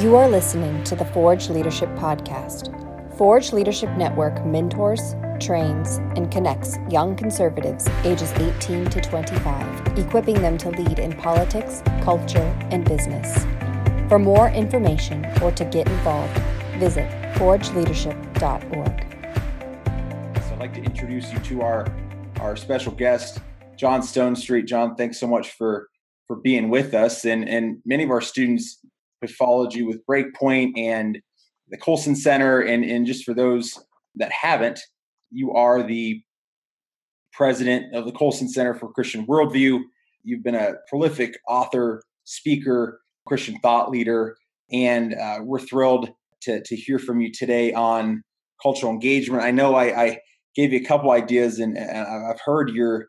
You are listening to the Forge Leadership Podcast. Forge Leadership Network mentors, trains, and connects young conservatives ages 18 to 25, equipping them to lead in politics, culture, and business. For more information or to get involved, visit forgeleadership.org. So I'd like to introduce you to our, our special guest, John Stonestreet. John, thanks so much for, for being with us. And, and many of our students you with Breakpoint and the Colson Center. And, and just for those that haven't, you are the president of the Colson Center for Christian Worldview. You've been a prolific author, speaker, Christian thought leader, and uh, we're thrilled to, to hear from you today on cultural engagement. I know I, I gave you a couple ideas, and, and I've heard you're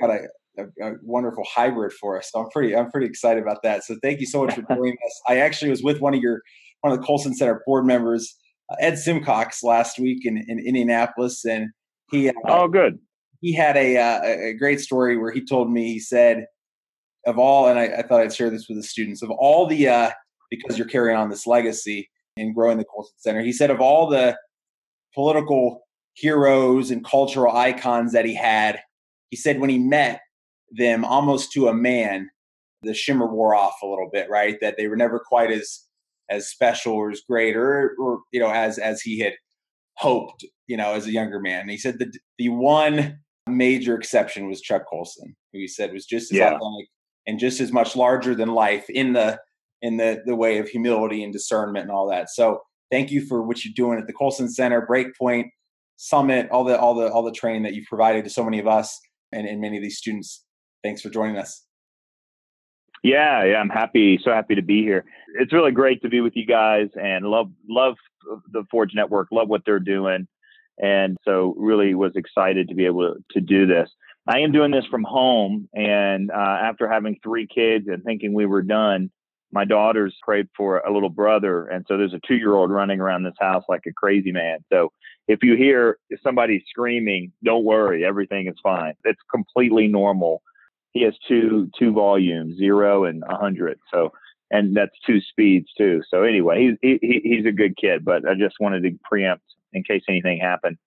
got a, a, a, wonderful hybrid for us. So I'm pretty I'm pretty excited about that. So thank you so much for joining us. I actually was with one of your one of the Colson Center board members, uh, Ed Simcox, last week in, in Indianapolis, and he uh, oh good he had a uh, a great story where he told me he said of all, and I, I thought I'd share this with the students of all the uh, because you're carrying on this legacy and growing the Colson Center. He said of all the political heroes and cultural icons that he had, he said when he met them almost to a man, the shimmer wore off a little bit, right? That they were never quite as as special or as great or, or you know as as he had hoped, you know, as a younger man. And he said that the one major exception was Chuck Colson, who he said was just as yeah. authentic and just as much larger than life in the in the the way of humility and discernment and all that. So thank you for what you're doing at the Colson Center, Breakpoint, Summit, all the all the all the training that you've provided to so many of us and, and many of these students. Thanks for joining us. Yeah, yeah, I'm happy, so happy to be here. It's really great to be with you guys and love love the Forge Network, love what they're doing. And so really was excited to be able to do this. I am doing this from home. And uh, after having three kids and thinking we were done, my daughters prayed for a little brother. And so there's a two year old running around this house like a crazy man. So if you hear somebody screaming, don't worry, everything is fine. It's completely normal. He has two two volumes, zero and a hundred. So and that's two speeds too. So anyway, he's he, he's a good kid, but I just wanted to preempt in case anything happened.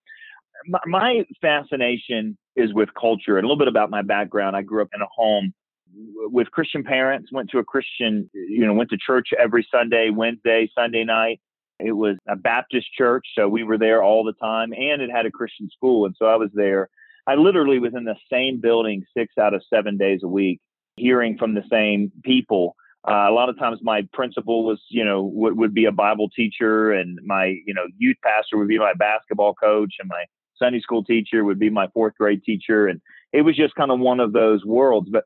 My, my fascination is with culture and a little bit about my background. I grew up in a home with Christian parents, went to a Christian, you know, went to church every Sunday, Wednesday, Sunday night. It was a Baptist church, so we were there all the time, and it had a Christian school, and so I was there. I literally was in the same building six out of seven days a week, hearing from the same people uh, a lot of times my principal was, you know, would, would be a Bible teacher and my, you know, youth pastor would be my basketball coach and my Sunday school teacher would be my fourth grade teacher. And it was just kind of one of those worlds. But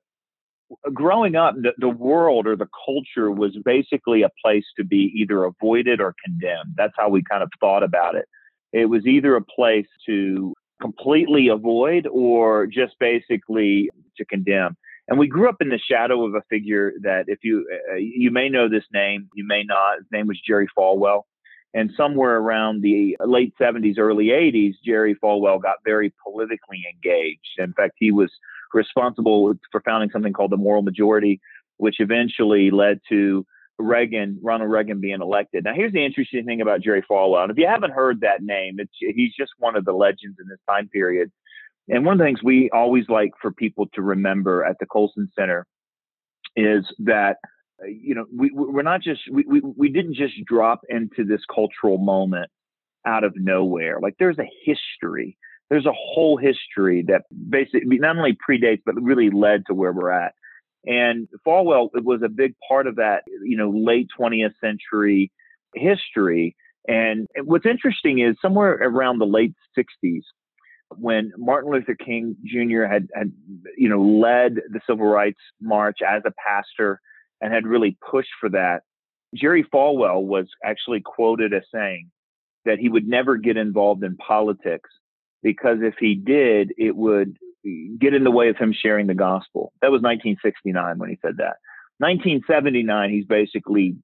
growing up, the, the world or the culture was basically a place to be either avoided or condemned. That's how we kind of thought about it. It was either a place to completely avoid or just basically to condemn. And we grew up in the shadow of a figure that, if you uh, you may know this name, you may not. His name was Jerry Falwell. And somewhere around the late 70s, early 80s, Jerry Falwell got very politically engaged. In fact, he was responsible for founding something called the Moral Majority, which eventually led to Reagan, Ronald Reagan being elected. Now, here's the interesting thing about Jerry Falwell. If you haven't heard that name, he's just one of the legends in this time period. And one of the things we always like for people to remember at the Colson Center is that uh, you know we we're not just we, we we didn't just drop into this cultural moment out of nowhere. Like there's a history. There's a whole history that basically not only predates but really led to where we're at. And Falwell was a big part of that, you know, late 20th century history. And what's interesting is somewhere around the late 60s, when Martin Luther King Jr. had, had, you know, led the civil rights march as a pastor and had really pushed for that, Jerry Falwell was actually quoted as saying that he would never get involved in politics because if he did, it would get in the way of him sharing the gospel. That was 1969 when he said that. 1979, he's basically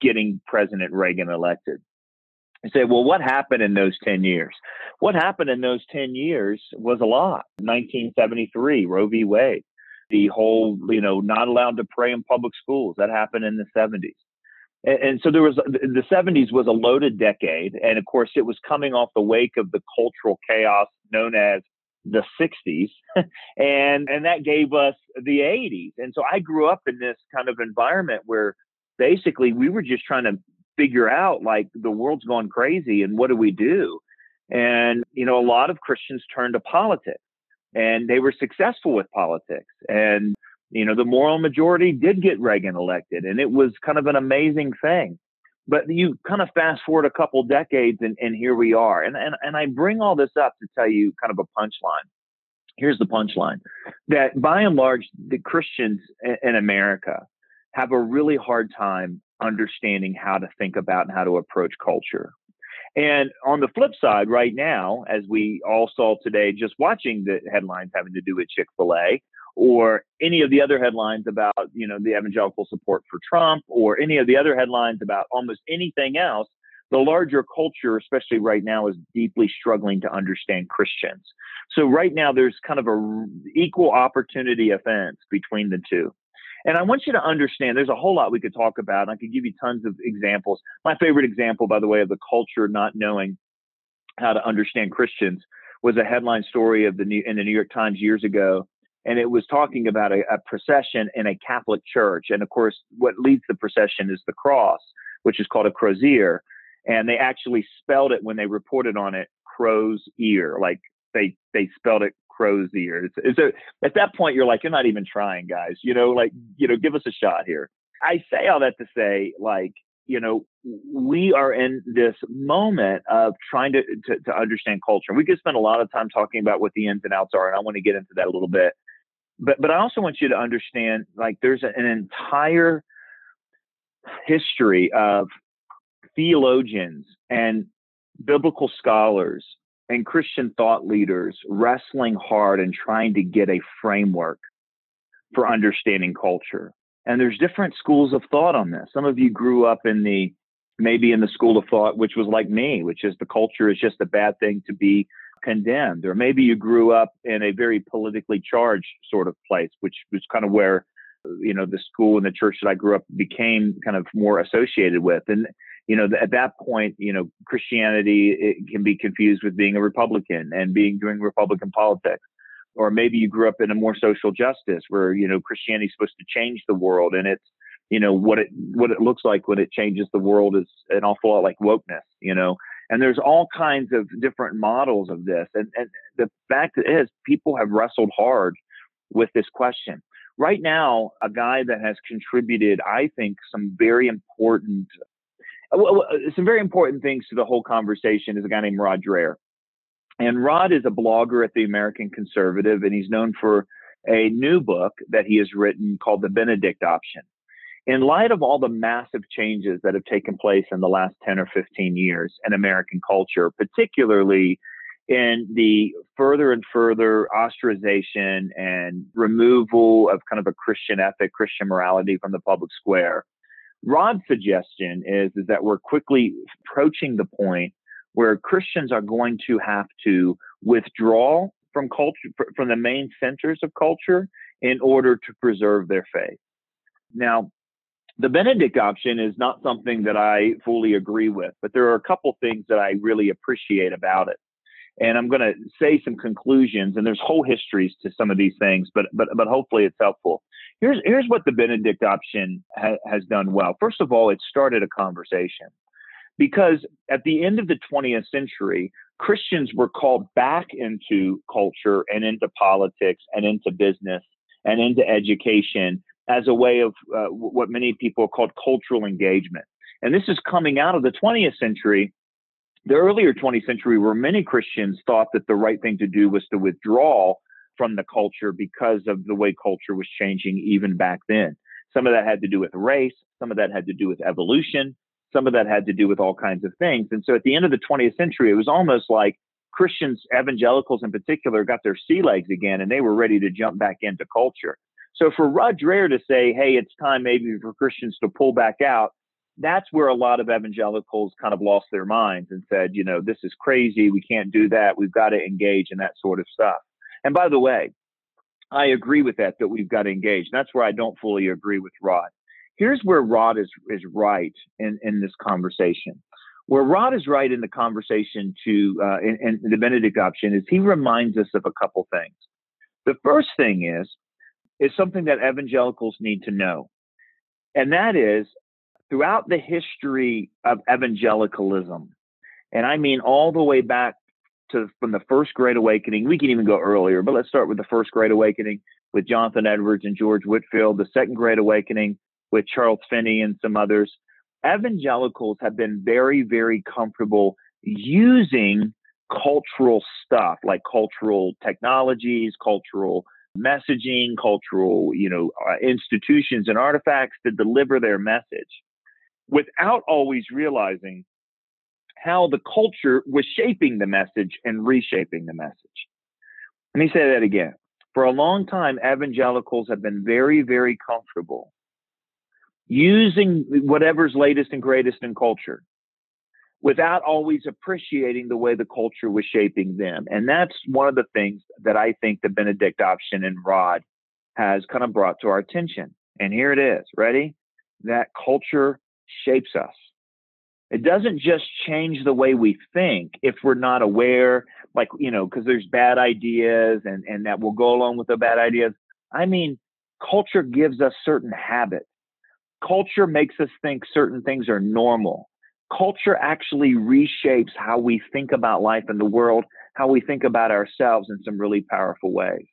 getting President Reagan elected. You say, well, what happened in those 10 years? What happened in those 10 years was a lot. 1973, Roe v. Wade, the whole, you know, not allowed to pray in public schools, that happened in the 70s. And, and so there was the 70s was a loaded decade. And of course, it was coming off the wake of the cultural chaos known as the 60s and and that gave us the 80s and so i grew up in this kind of environment where basically we were just trying to figure out like the world's gone crazy and what do we do? And you know a lot of christians turned to politics and they were successful with politics. And you know, the moral majority did get Reagan elected, and it was kind of an amazing thing. But you kind of fast forward a couple decades, and, and here we are. And, and and I bring all this up to tell you kind of a punchline. Here's the punchline: that by and large, the Christians in America have a really hard time understanding how to think about and how to approach culture. And on the flip side, right now, as we all saw today, just watching the headlines having to do with Chick fil A, or any of the other headlines about you know the evangelical support for Trump or any of the other headlines about almost anything else the larger culture especially right now is deeply struggling to understand Christians so right now there's kind of a equal opportunity offense between the two and I want you to understand there's a whole lot we could talk about. I could give you tons of examples. My favorite example, by the way, of the culture not knowing how to understand Christians was a headline story of the New, in the New York Times years ago and it was talking about a, a, procession in a Catholic church. And of course, what leads the procession is the cross, which is called a crozier. And they actually spelled it when they reported on it, crow's ear. Like they they spelled it crow's ear. A, at that point, you're like, you're not even trying, guys. You know, like you know, give us a shot here. I say all that to say, like, you know, we are in this moment of trying to, to, to understand culture. We could spend a lot of time talking about what the ins and outs are, and I want to get into that a little bit but but I also want you to understand like there's an entire history of theologians and biblical scholars and Christian thought leaders wrestling hard and trying to get a framework for mm-hmm. understanding culture. And there's different schools of thought on this. Some of you grew up in the maybe in the school of thought which was like me, which is the culture is just a bad thing to be condemned, or maybe you grew up in a very politically charged sort of place, which was kind of where you know the school and the church that I grew up became kind of more associated with. And you know, at that point, you know, Christianity it can be confused with being a Republican and being doing Republican politics. Or maybe you grew up in a more social justice where you know Christianity is supposed to change the world, and it's you know what it what it looks like when it changes the world is an awful lot like wokeness. You know, and there's all kinds of different models of this. And, and the fact is, people have wrestled hard with this question. Right now, a guy that has contributed, I think, some very important, uh, uh, some very important things to the whole conversation is a guy named Rod Dreher. And Rod is a blogger at the American Conservative, and he's known for a new book that he has written called The Benedict Option in light of all the massive changes that have taken place in the last 10 or 15 years in American culture, particularly in the further and further ostracization and removal of kind of a Christian ethic, Christian morality from the public square. Rod's suggestion is, is that we're quickly approaching the point where Christians are going to have to withdraw from culture, from the main centers of culture in order to preserve their faith. Now, the Benedict option is not something that I fully agree with, but there are a couple things that I really appreciate about it. And I'm going to say some conclusions, and there's whole histories to some of these things, but but but hopefully it's helpful. Here's here's what the Benedict option ha- has done well. First of all, it started a conversation because at the end of the 20th century, Christians were called back into culture and into politics and into business and into education as a way of uh, what many people called cultural engagement. And this is coming out of the 20th century, the earlier 20th century, where many Christians thought that the right thing to do was to withdraw from the culture because of the way culture was changing even back then. Some of that had to do with race, some of that had to do with evolution, some of that had to do with all kinds of things. And so at the end of the 20th century, it was almost like Christians, evangelicals in particular, got their sea legs again and they were ready to jump back into culture. So for Rod Dreher to say, hey, it's time maybe for Christians to pull back out, that's where a lot of evangelicals kind of lost their minds and said, you know, this is crazy. We can't do that. We've got to engage in that sort of stuff. And by the way, I agree with that, that we've got to engage. That's where I don't fully agree with Rod. here's where Rod is is right in in this conversation. Where Rod is right in the conversation to uh, in, in the Benedict option is he reminds us of a couple things. The first thing is is something that evangelicals need to know, and that is throughout the history of evangelicalism, and I mean all the way back to from the first Great Awakening. We can even go earlier, but let's start with the first Great Awakening with Jonathan Edwards and George Whitefield, The second Great Awakening with Charles Finney and some others, evangelicals have been very, very comfortable using cultural stuff like cultural technologies, cultural messaging, cultural, you know, uh, institutions and artifacts to deliver their message without always realizing how the culture was shaping the message and reshaping the message. Let me say that again. For a long time, evangelicals have been very, very comfortable using whatever's latest and greatest in culture without always appreciating the way the culture was shaping them. And that's one of the things that I think the Benedict option and Rod has kind of brought to our attention. And here it is. Ready? That culture shapes us. It doesn't just change the way we think if we're not aware, like, you know, because there's bad ideas and, and that will go along with the bad ideas. I mean, culture gives us certain habits Culture makes us think certain things are normal. Culture actually reshapes how we think about life and the world, how we think about ourselves in some really powerful ways.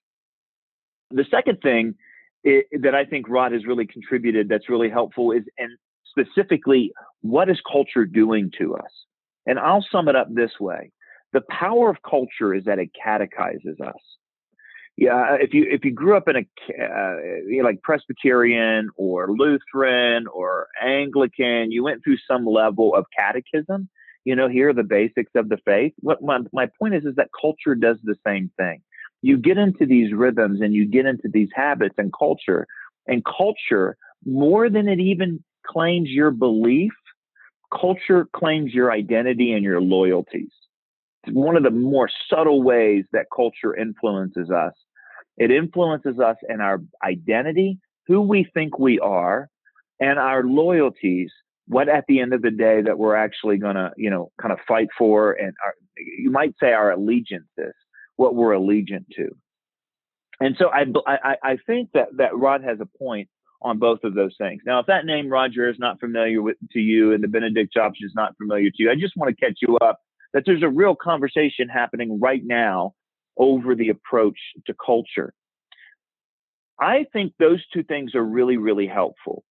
The second thing that I think Rod has really contributed that's really helpful is, and specifically, what is culture doing to us? And I'll sum it up this way the power of culture is that it catechizes us yeah, if you if you grew up in a uh, you know, like Presbyterian or Lutheran or Anglican, you went through some level of catechism. You know, here are the basics of the faith. What my my point is is that culture does the same thing. You get into these rhythms and you get into these habits and culture, and culture more than it even claims your belief, culture claims your identity and your loyalties one of the more subtle ways that culture influences us. It influences us in our identity, who we think we are, and our loyalties. What at the end of the day that we're actually going to, you know, kind of fight for, and our, you might say our allegiances, what we're allegiant to. And so I, I, I think that that Rod has a point on both of those things. Now, if that name Rod Dreher is not familiar with to you and the Benedict option is not familiar to you, I just want to catch you up that there's a real conversation happening right now over the approach to culture. I think those two things are really, really helpful.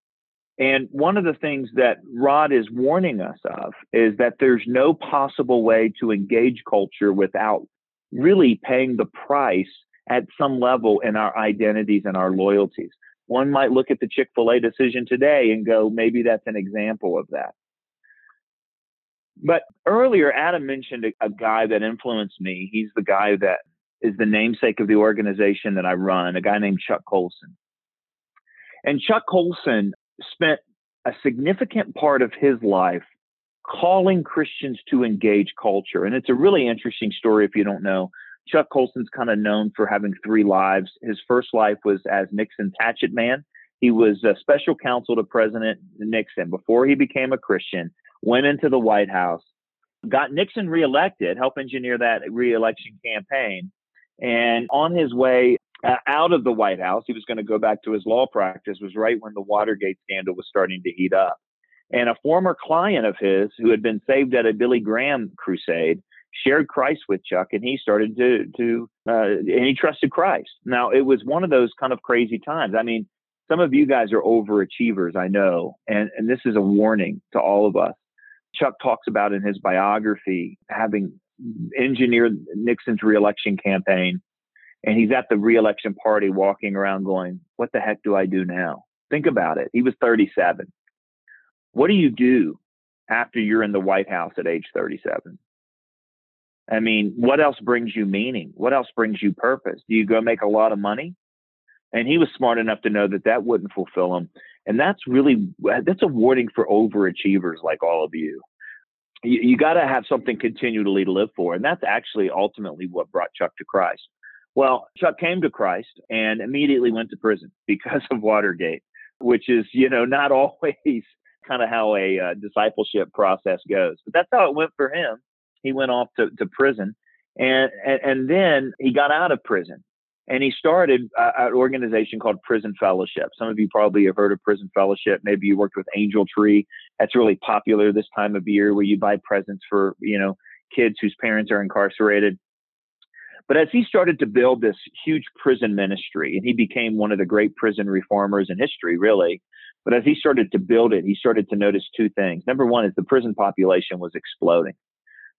And one of the things that Rod is warning us of is that there's no possible way to engage culture without really paying the price at some level in our identities and our loyalties. One might look at the Chick fil A decision today and go, maybe that's an example of that. But earlier, Adam mentioned a, a, guy that influenced me. He's the guy that is the namesake of the organization that I run, a guy named Chuck Colson. And Chuck Colson spent a significant part of his life calling Christians to engage culture. And it's a really interesting story if you don't know. Chuck Colson's kind of known for having three lives. His first life was as Nixon's hatchet man. He was a special counsel to President Nixon before he became a Christian went into the White House, got Nixon reelected, helped engineer that reelection campaign. And on his way uh, out of the White House, he was going to go back to his law practice, was right when the Watergate scandal was starting to heat up. And a former client of his who had been saved at a Billy Graham crusade shared Christ with Chuck, and he started to to uh, and he trusted Christ. Now it was one of those kind of crazy times. I mean, some of you guys are overachievers, I know, and and this is a warning to all of us. Chuck talks about in his biography having engineered Nixon's reelection campaign. And he's at the reelection party walking around going, What the heck do I do now? Think about it. He was 37. What do you do after you're in the White House at age 37? I mean, what else brings you meaning? What else brings you purpose? Do you go make a lot of money? And he was smart enough to know that that wouldn't fulfill him. And that's really, that's a warning for overachievers like all of you. You, you got to have something continually to live for. And that's actually ultimately what brought Chuck to Christ. Well, Chuck came to Christ and immediately went to prison because of Watergate. which is, you know, not always kind of how a uh, discipleship process goes. But that's how it went for him. He went off to, to prison and, and, and then he got out of prison and he started uh, an organization called Prison Fellowship. Some of you probably have heard of Prison Fellowship. Maybe you worked with Angel Tree. That's really popular this time of year, where you buy presents for you know kids whose parents are incarcerated. But as he started to build this huge prison ministry, and he became one of the great prison reformers in history, really. But as he started to build it, he started to notice two things. Number one is the prison population was exploding.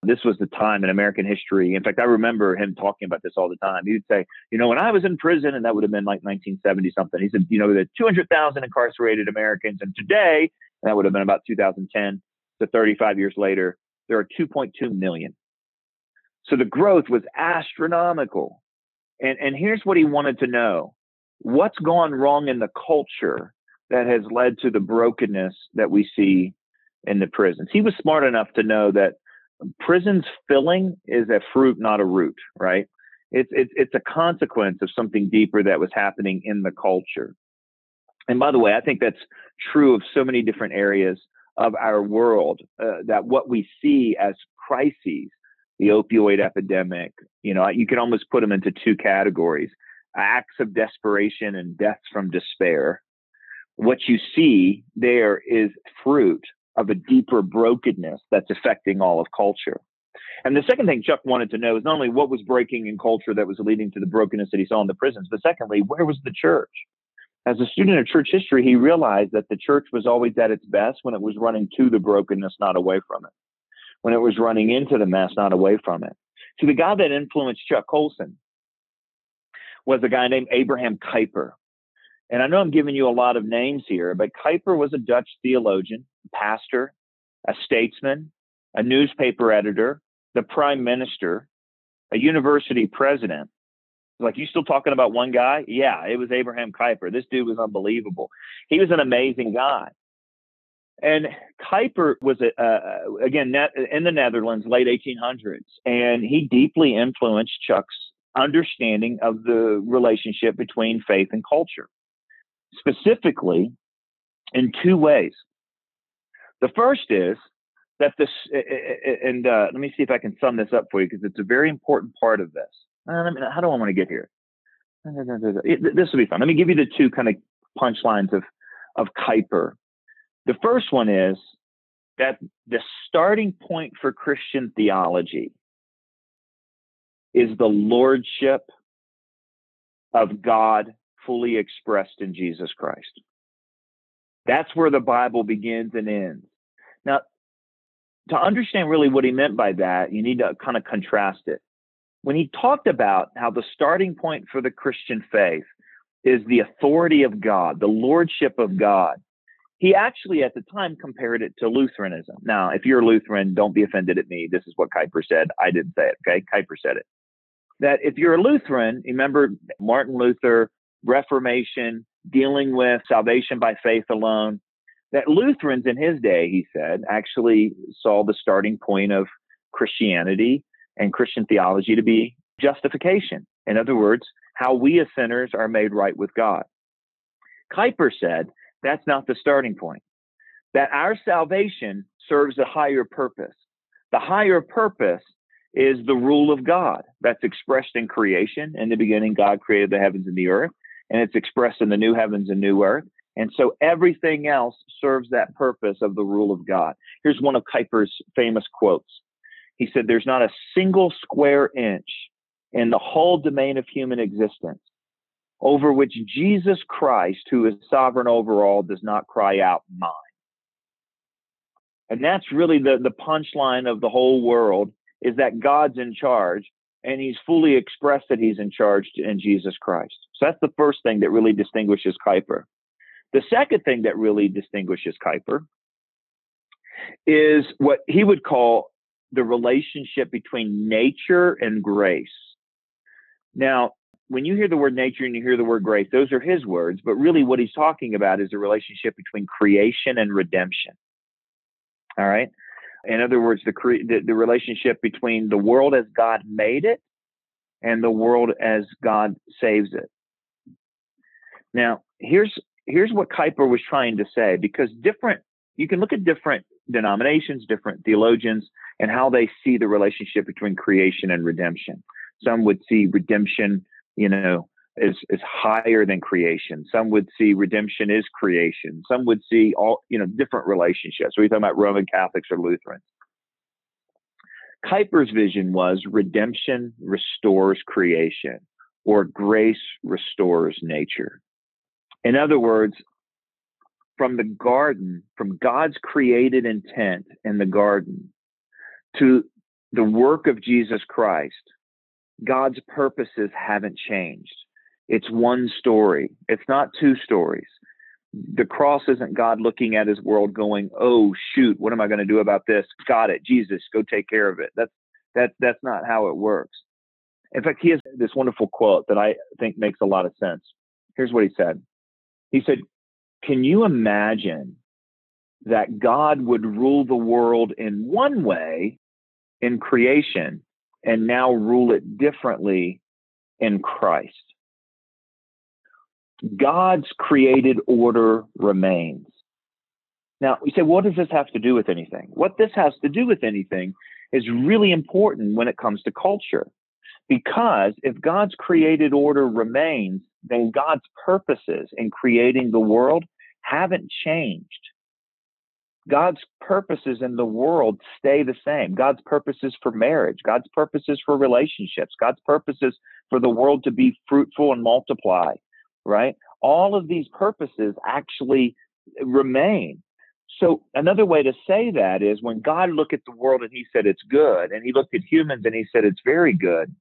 This was the time in American history. In fact, I remember him talking about this all the time. He would say, you know, when I was in prison, and that would have been like 1970 something, he said, you know, there 200,000 incarcerated Americans. And today, and that would have been about 2010 to 35 years later, there are 2.2 million. So the growth was astronomical. And, and here's what he wanted to know what's gone wrong in the culture that has led to the brokenness that we see in the prisons? He was smart enough to know that prisons filling is a fruit, not a root, right? It's, it's, it's a consequence of something deeper that was happening in the culture. And by the way, I think that's true of so many different areas of our world uh, that what we see as crises, the opioid epidemic, you know, you can almost put them into two categories acts of desperation and deaths from despair. What you see there is fruit of a deeper brokenness that's affecting all of culture. And the second thing Chuck wanted to know is not only what was breaking in culture that was leading to the brokenness that he saw in the prisons, but secondly, where was the church? As a student of church history, he realized that the church was always at its best when it was running to the brokenness, not away from it. When it was running into the mess, not away from it. See, the guy that influenced Chuck Colson was a guy named Abraham Kuyper. And I know I'm giving you a lot of names here, but Kuyper was a Dutch theologian pastor, a statesman, a newspaper editor, the prime minister, a university president. Like, you still talking about one guy? Yeah, it was Abraham Kuyper. This dude was unbelievable. He was an amazing guy. And Kuyper was, uh, again, in the Netherlands, late 1800s, and he deeply influenced Chuck's understanding of the relationship between faith and culture, specifically in two ways. The first is that this, and uh, let me see if I can sum this up for you because it's a very important part of this. Uh, how do I want to get here? This will be fun. Let me give you the two kind of punchlines of of Kuyper. The first one is that the starting point for Christian theology is the lordship of God fully expressed in Jesus Christ. That's where the Bible begins and ends. Now, to understand really what he meant by that, you need to kind of contrast it. When he talked about how the starting point for the Christian faith is the authority of God, the lordship of God, he actually at the time compared it to Lutheranism. Now, if you're Lutheran, don't be offended at me. This is what Kuyper said. I didn't say it. Okay. Kuyper said it. That if you're a Lutheran, remember Martin Luther, Reformation, dealing with salvation by faith alone, that Lutherans in his day, he said, actually saw the starting point of Christianity and Christian theology to be justification. In other words, how we as sinners are made right with God. Kuyper said that's not the starting point, that our salvation serves a higher purpose. The higher purpose is the rule of God that's expressed in creation. In the beginning, God created the heavens and the earth, and it's expressed in the new heavens and new earth. And so everything else serves that purpose of the rule of God. Here's one of Kuyper's famous quotes. He said, There's not a single square inch in the whole domain of human existence over which Jesus Christ, who is sovereign over all, does not cry out, Mine. And that's really the, the punchline of the whole world is that God's in charge and he's fully expressed that he's in charge in Jesus Christ. So that's the first thing that really distinguishes Kuyper. The second thing that really distinguishes Kuyper is what he would call the relationship between nature and grace. Now, when you hear the word nature and you hear the word grace, those are his words, but really what he's talking about is the relationship between creation and redemption. All right. In other words, the, cre- the, the relationship between the world as God made it and the world as God saves it. Now, here's here's what Kuyper was trying to say because different, you can look at different denominations, different theologians, and how they see the relationship between creation and redemption. Some would see redemption, you know, is is higher than creation. Some would see redemption is creation. Some would see all, you know, different relationships. Are you talking about Roman Catholics or Lutherans? Kuyper's vision was redemption restores creation or grace restores nature. In other words, from the garden, from God's created intent in the garden to the work of Jesus Christ, God's purposes haven't changed. It's one story. It's not two stories. The cross isn't God looking at his world going, "Oh shoot, what am I going to do about this?" Got it. Jesus, go take care of it. That's that that's not how it works. In fact, he has this wonderful quote that I think makes a lot of sense. Here's what he said. He said, "Can you imagine that God would rule the world in one way in creation and now rule it differently in Christ?" God's created order remains. Now, you say, what does this have to do with anything? What this has to do with anything is really important when it comes to culture. Because if God's created order remains, then God's purposes in creating the world haven't changed. God's purposes in the world stay the same. God's purposes for marriage, God's purposes for relationships, God's purposes for the world to be fruitful and multiply, right? All of these purposes actually remain. So another way to say that is when God looked at the world and he said it's good, and he looked at humans and he said it's very good.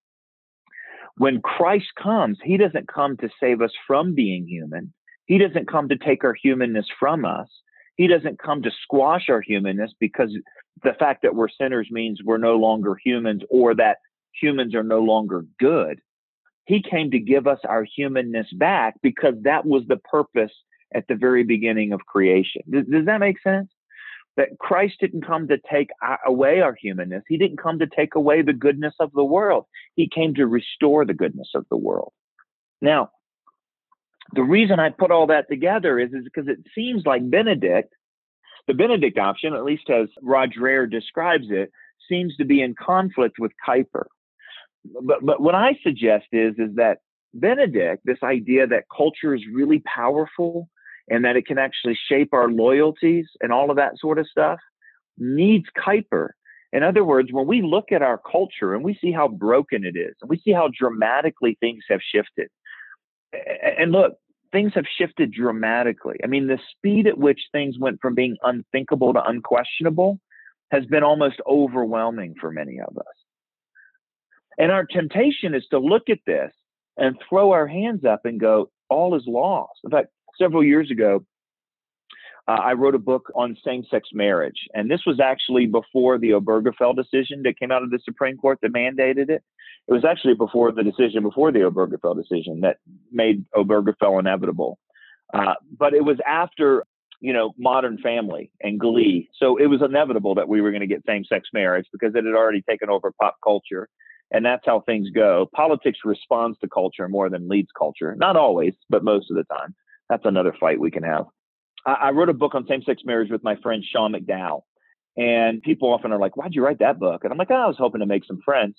When Christ comes, he doesn't come to save us from being human. He doesn't come to take our humanness from us. He doesn't come to squash our humanness because the fact that we're sinners means we're no longer humans or that humans are no longer good. He came to give us our humanness back because that was the purpose at the very beginning of creation. Does, does that make sense? That Christ didn't come to take away our humanness. He didn't come to take away the goodness of the world. He came to restore the goodness of the world. Now, the reason I put all that together is, is because it seems like Benedict, the Benedict option, at least as Rod Dreher describes it, seems to be in conflict with Kuyper but but what I suggest is is that Benedict, this idea that culture is really powerful and that it can actually shape our loyalties and all of that sort of stuff, needs Kuyper. In other words, when we look at our culture and we see how broken it is, and we see how dramatically things have shifted, and look, things have shifted dramatically. I mean, the speed at which things went from being unthinkable to unquestionable has been almost overwhelming for many of us. And our temptation is to look at this and throw our hands up and go, all is lost. In fact, several years ago, uh, I wrote a book on same sex marriage. And this was actually before the Obergefell decision that came out of the Supreme Court that mandated it. It was actually before the decision, before the Obergefell decision that made Obergefell inevitable. Uh, but it was after, you know, Modern Family and Glee. So it was inevitable that we were going to get same sex marriage because it had already taken over pop culture and that's how things go. Politics responds to culture more than leads culture. Not always, but most of the time. That's another fight we can have. I, I wrote a book on same-sex marriage with my friend Sean McDowell, and people often are like, "Why'd you write that book?" And I'm like, oh, "I was hoping to make some friends."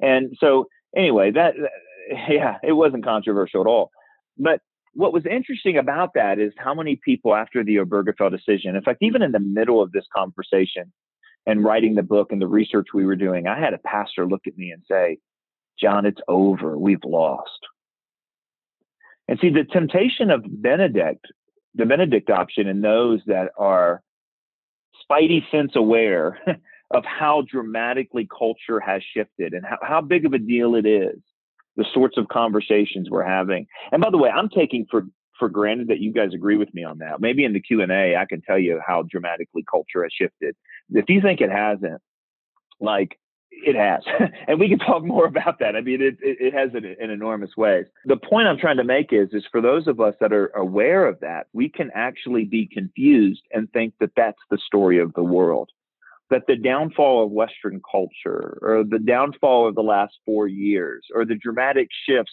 And so, anyway, that yeah, it wasn't controversial at all. But what was interesting about that is how many people after the Obergefell decision, in fact, even in the middle of this conversation, and writing the book and the research we were doing, I had a pastor look at me and say, John, it's over. We've lost. And see, the temptation of Benedict, the Benedict option, and those that are spidey sense aware of how dramatically culture has shifted and how, how big of a deal it is, the sorts of conversations we're having. And by the way, I'm taking for for granted that you guys agree with me on that. Maybe in the Q and A, I can tell you how dramatically culture has shifted. If you think it hasn't, like it has, and we can talk more about that. I mean, it it, has in, in enormous ways. The point I'm trying to make is, is for those of us that are aware of that, we can actually be confused and think that that's the story of the world. That the downfall of Western culture, or the downfall of the last four years, or the dramatic shifts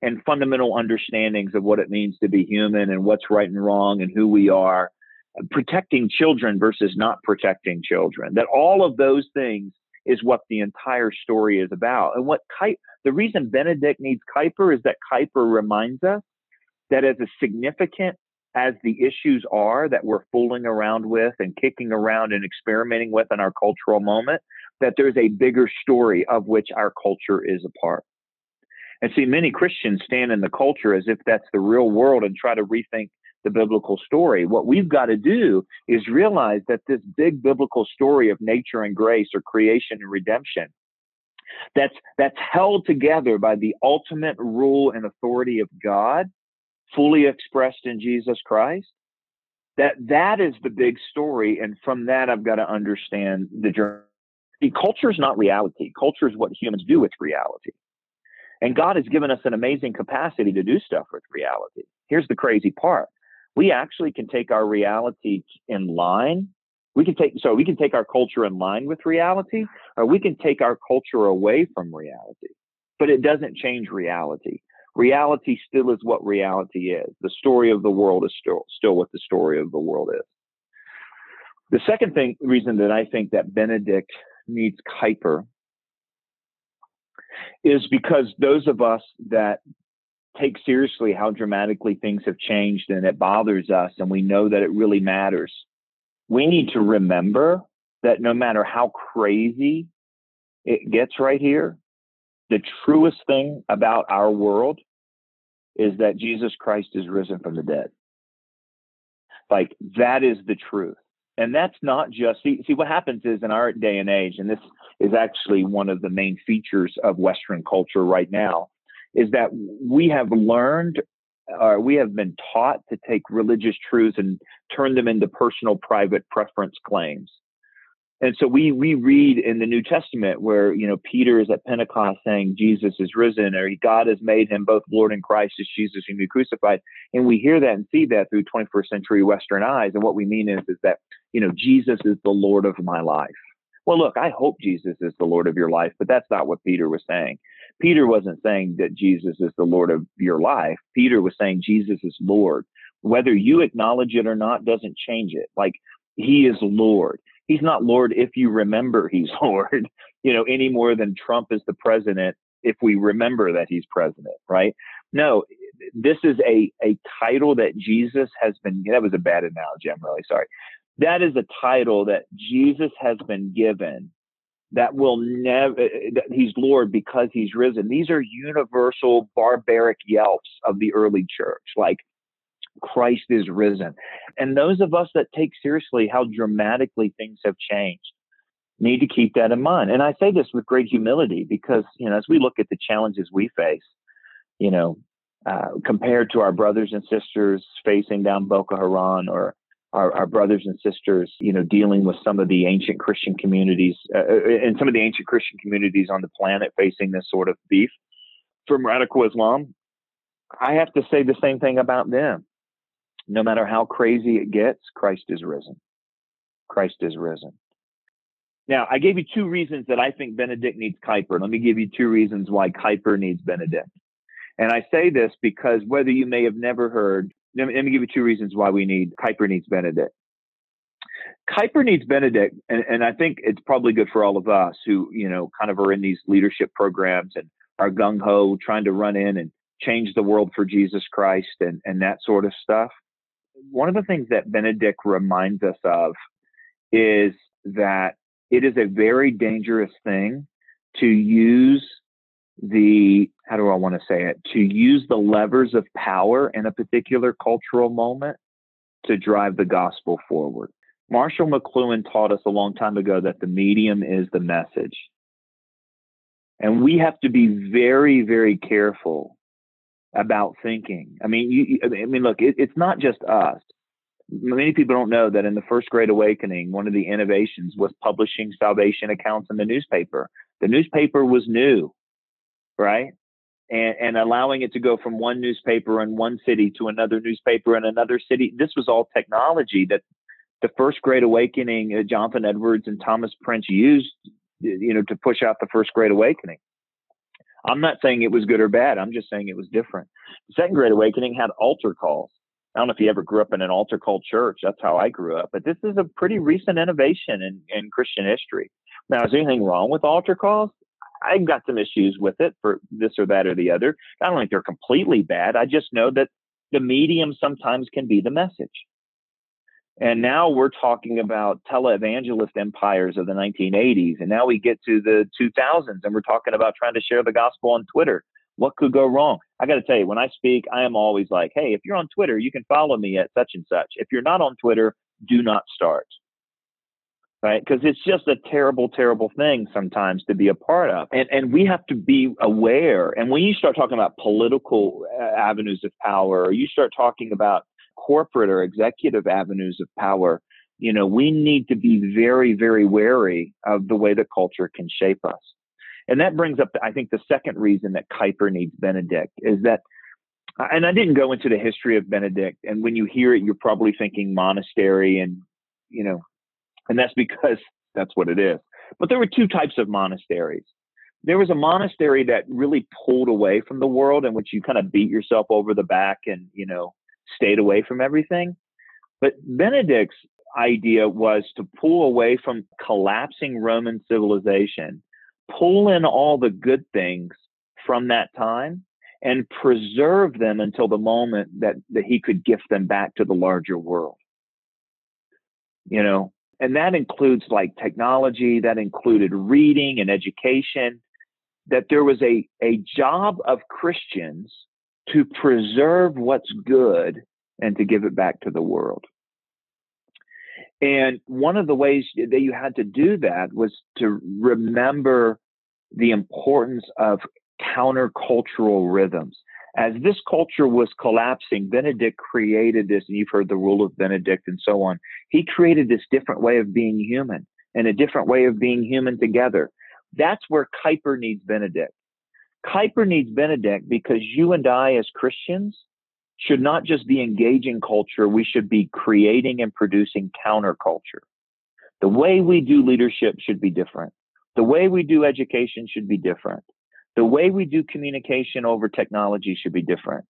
and fundamental understandings of what it means to be human and what's right and wrong and who we are, protecting children versus not protecting children. That all of those things is what the entire story is about. And what the reason Benedict needs Kuyper is that Kuyper reminds us that as significant as the issues are that we're fooling around with and kicking around and experimenting with in our cultural moment, that there's a bigger story of which our culture is a part. And see, many Christians stand in the culture as if that's the real world and try to rethink the biblical story. What we've got to do is realize that this big biblical story of nature and grace or creation and redemption that's that's held together by the ultimate rule and authority of God fully expressed in Jesus Christ that that is the big story. And from that I've got to understand the journey. Culture is not reality. Culture is what humans do with reality. And God has given us an amazing capacity to do stuff with reality. Here's the crazy part we actually can take our reality in line. We can take so we can take our culture in line with reality, or we can take our culture away from reality. But it doesn't change reality. Reality still is what reality is. The story of the world is still still what the story of the world is. The second thing reason that I think that Benedict needs Kuyper is because those of us that take seriously how dramatically things have changed and it bothers us and we know that it really matters. We need to remember that no matter how crazy it gets right here, the truest thing about our world is that Jesus Christ is risen from the dead. Like that is the truth. And that's not just see, see what happens is in our day and age, and this is actually one of the main features of Western culture right now, is that we have learned or we have been taught to take religious truths and turn them into personal private preference claims. And so we we read in the new testament where you know peter is at pentecost saying jesus is risen or god has made him both lord and christ as jesus whom you crucified. And we hear that and see that through 21st century western eyes. And what we mean is is that you know jesus is the lord of my life. Well look i hope jesus is the lord of your life but that's not what peter was saying Peter wasn't saying that Jesus is the Lord of your life. Peter was saying Jesus is Lord. Whether you acknowledge it or not doesn't change it. Like he is Lord. He's not Lord if you remember he's Lord, you know, any more than Trump is the president if we remember that he's president, right? No, this is a, a title that Jesus has been, that was a bad analogy. I'm really sorry. That is a title that Jesus has been given that will never uh, uh, that he's lord because he's risen. These are universal barbaric yelps of the early church like christ is risen. And those of us that take seriously how dramatically things have changed need to keep that in mind. And i say this with great humility because you know as we look at the challenges we face you know uh, compared to our brothers and sisters facing down Boko Haram or our, our, brothers and sisters, you know, dealing with some of the ancient Christian communities uh, uh, and some of the ancient Christian communities on the planet facing this sort of beef from radical Islam. I have to say the same thing about them. No matter how crazy it gets, Christ is risen. Christ is risen. Now, I gave you two reasons that I think Benedict needs Kuyper. Let me give you two reasons why Kuyper needs Benedict. And I say this because whether you may have never heard let me, let me give you two reasons why we need Kuyper needs Benedict. Kuyper needs Benedict, and, and I think it's probably good for all of us who, you know, kind of are in these leadership programs and are gung ho trying to run in and change the world for Jesus Christ and, and that sort of stuff. One of the things that Benedict reminds us of is that it is a very dangerous thing to use the how do I want to say it to use the levers of power in a particular cultural moment to drive the gospel forward. Marshall McLuhan taught us a long time ago that the medium is the message. And we have to be very, very careful about thinking. I mean, you, I mean, look, it, it's not just us. Many people don't know that in the first Great Awakening, one of the innovations was publishing salvation accounts in the newspaper. The newspaper was new right? And, and allowing it to go from one newspaper in one city to another newspaper in another city. This was all technology that the first Great Awakening, uh, Jonathan Edwards and Thomas Prince used, you know, to push out the first Great Awakening. I'm not saying it was good or bad. I'm just saying it was different. The second Great Awakening had altar calls. I don't know if you ever grew up in an altar call church. That's how I grew up. But this is a pretty recent innovation in, in Christian history. Now, is there anything wrong with altar calls? I've got some issues with it for this or that or the other. I don't think they're completely bad. I just know that the medium sometimes can be the message. And now we're talking about televangelist empires of the 1980s. And now we get to the 2000s and we're talking about trying to share the gospel on Twitter. What could go wrong? I got to tell you, when I speak, I am always like, hey, if you're on Twitter, you can follow me at such and such. If you're not on Twitter, do not start. Right? Because it's just a terrible, terrible thing sometimes to be a part of. And, and we have to be aware. And when you start talking about political uh, avenues of power, or you start talking about corporate or executive avenues of power, you know, we need to be very, very wary of the way the culture can shape us. And that brings up, I think, the second reason that Kuyper needs Benedict is that, and I didn't go into the history of Benedict. And when you hear it, you're probably thinking monastery and, you know, and that's because that's what it is. But there were two types of monasteries. There was a monastery that really pulled away from the world in which you kind of beat yourself over the back and, you know, stayed away from everything. But Benedict's idea was to pull away from collapsing Roman civilization, pull in all the good things from that time and preserve them until the moment that, that he could gift them back to the larger world. You know, and that includes like technology, that included reading and education, that there was a, a job of Christians to preserve what's good and to give it back to the world. And one of the ways that you had to do that was to remember the importance of countercultural rhythms. As this culture was collapsing, Benedict created this, and you've heard the rule of Benedict and so on. He created this different way of being human and a different way of being human together. That's where Kuyper needs Benedict. Kuyper needs Benedict because you and I, as Christians, should not just be engaging culture, we should be creating and producing counterculture. The way we do leadership should be different. The way we do education should be different. The way we do communication over technology should be different.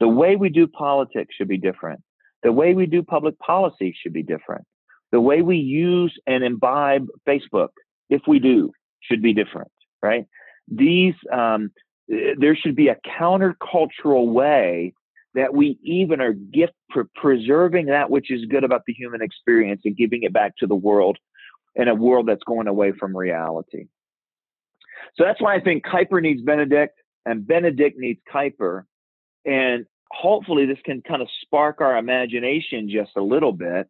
The way we do politics should be different. The way we do public policy should be different. The way we use and imbibe Facebook, if we do, should be different, right? These, um, there should be a countercultural way that we even are gift preserving that which is good about the human experience and giving it back to the world in a world that's going away from reality. So that's why I think Kuyper needs Benedict and Benedict needs Kuyper. And hopefully this can kind of spark our imagination just a little bit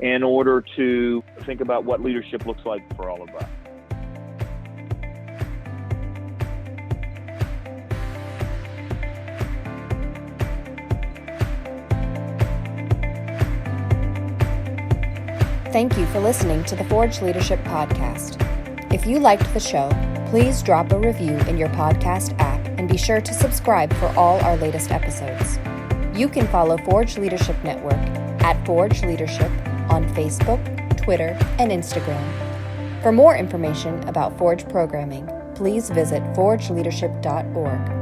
in order to think about what leadership looks like for all of us. Thank you for listening to the Forge Leadership Podcast. If you liked the show, please drop a review in your podcast app and be sure to subscribe for all our latest episodes. You can follow Forge Leadership Network at Forge Leadership on Facebook, Twitter, and Instagram. For more information about Forge programming, please visit forgeleadership.org.